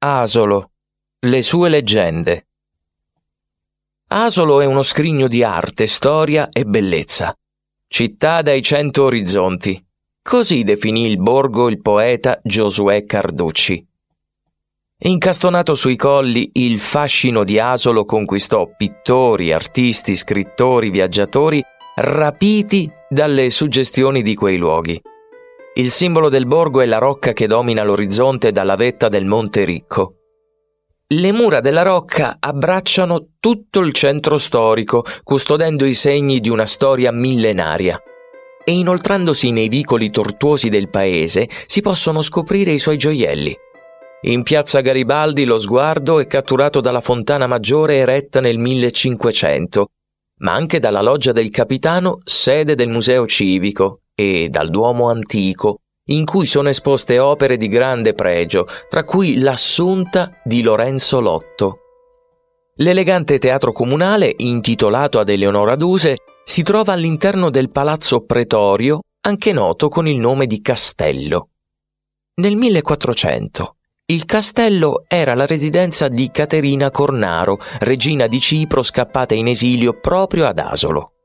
Asolo. Le sue leggende. Asolo è uno scrigno di arte, storia e bellezza. Città dai cento orizzonti. Così definì il borgo il poeta Giosuè Carducci. Incastonato sui colli, il fascino di Asolo conquistò pittori, artisti, scrittori, viaggiatori, rapiti dalle suggestioni di quei luoghi. Il simbolo del borgo è la rocca che domina l'orizzonte dalla vetta del Monte Ricco. Le mura della rocca abbracciano tutto il centro storico, custodendo i segni di una storia millenaria. E inoltrandosi nei vicoli tortuosi del paese si possono scoprire i suoi gioielli. In piazza Garibaldi lo sguardo è catturato dalla fontana maggiore eretta nel 1500, ma anche dalla loggia del capitano, sede del museo civico, e dal Duomo antico, in cui sono esposte opere di grande pregio, tra cui l'Assunta di Lorenzo Lotto. L'elegante teatro comunale, intitolato ad Eleonora Duse, si trova all'interno del palazzo pretorio, anche noto con il nome di Castello. Nel 1400 il castello era la residenza di Caterina Cornaro, regina di Cipro scappata in esilio proprio ad Asolo.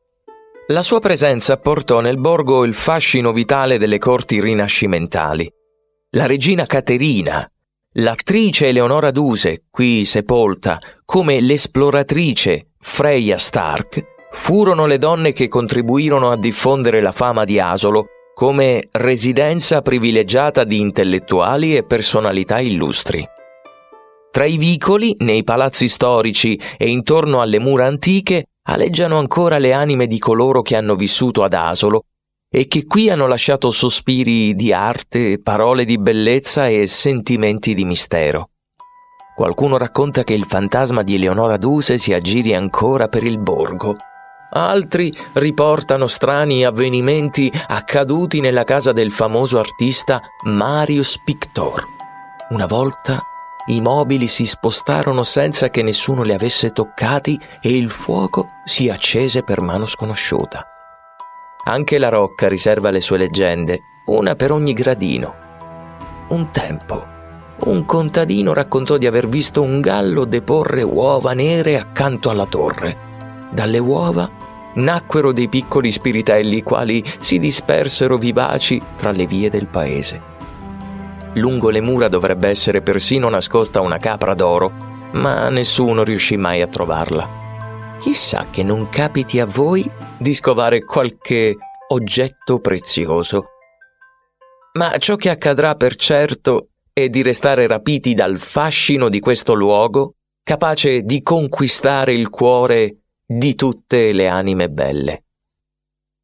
La sua presenza portò nel borgo il fascino vitale delle corti rinascimentali. La regina Caterina, l'attrice Eleonora Duse, qui sepolta, come l'esploratrice Freya Stark, furono le donne che contribuirono a diffondere la fama di Asolo come residenza privilegiata di intellettuali e personalità illustri. Tra i vicoli, nei palazzi storici e intorno alle mura antiche aleggiano ancora le anime di coloro che hanno vissuto ad Asolo e che qui hanno lasciato sospiri di arte, parole di bellezza e sentimenti di mistero. Qualcuno racconta che il fantasma di Eleonora Duse si aggiri ancora per il borgo. Altri riportano strani avvenimenti accaduti nella casa del famoso artista Marius Pictor. Una volta i mobili si spostarono senza che nessuno li avesse toccati e il fuoco si accese per mano sconosciuta. Anche la rocca riserva le sue leggende, una per ogni gradino. Un tempo, un contadino raccontò di aver visto un gallo deporre uova nere accanto alla torre. Dalle uova nacquero dei piccoli spiritelli quali si dispersero vivaci tra le vie del paese. Lungo le mura dovrebbe essere persino nascosta una capra d'oro, ma nessuno riuscì mai a trovarla. Chissà che non capiti a voi di scovare qualche oggetto prezioso. Ma ciò che accadrà per certo è di restare rapiti dal fascino di questo luogo, capace di conquistare il cuore di tutte le anime belle.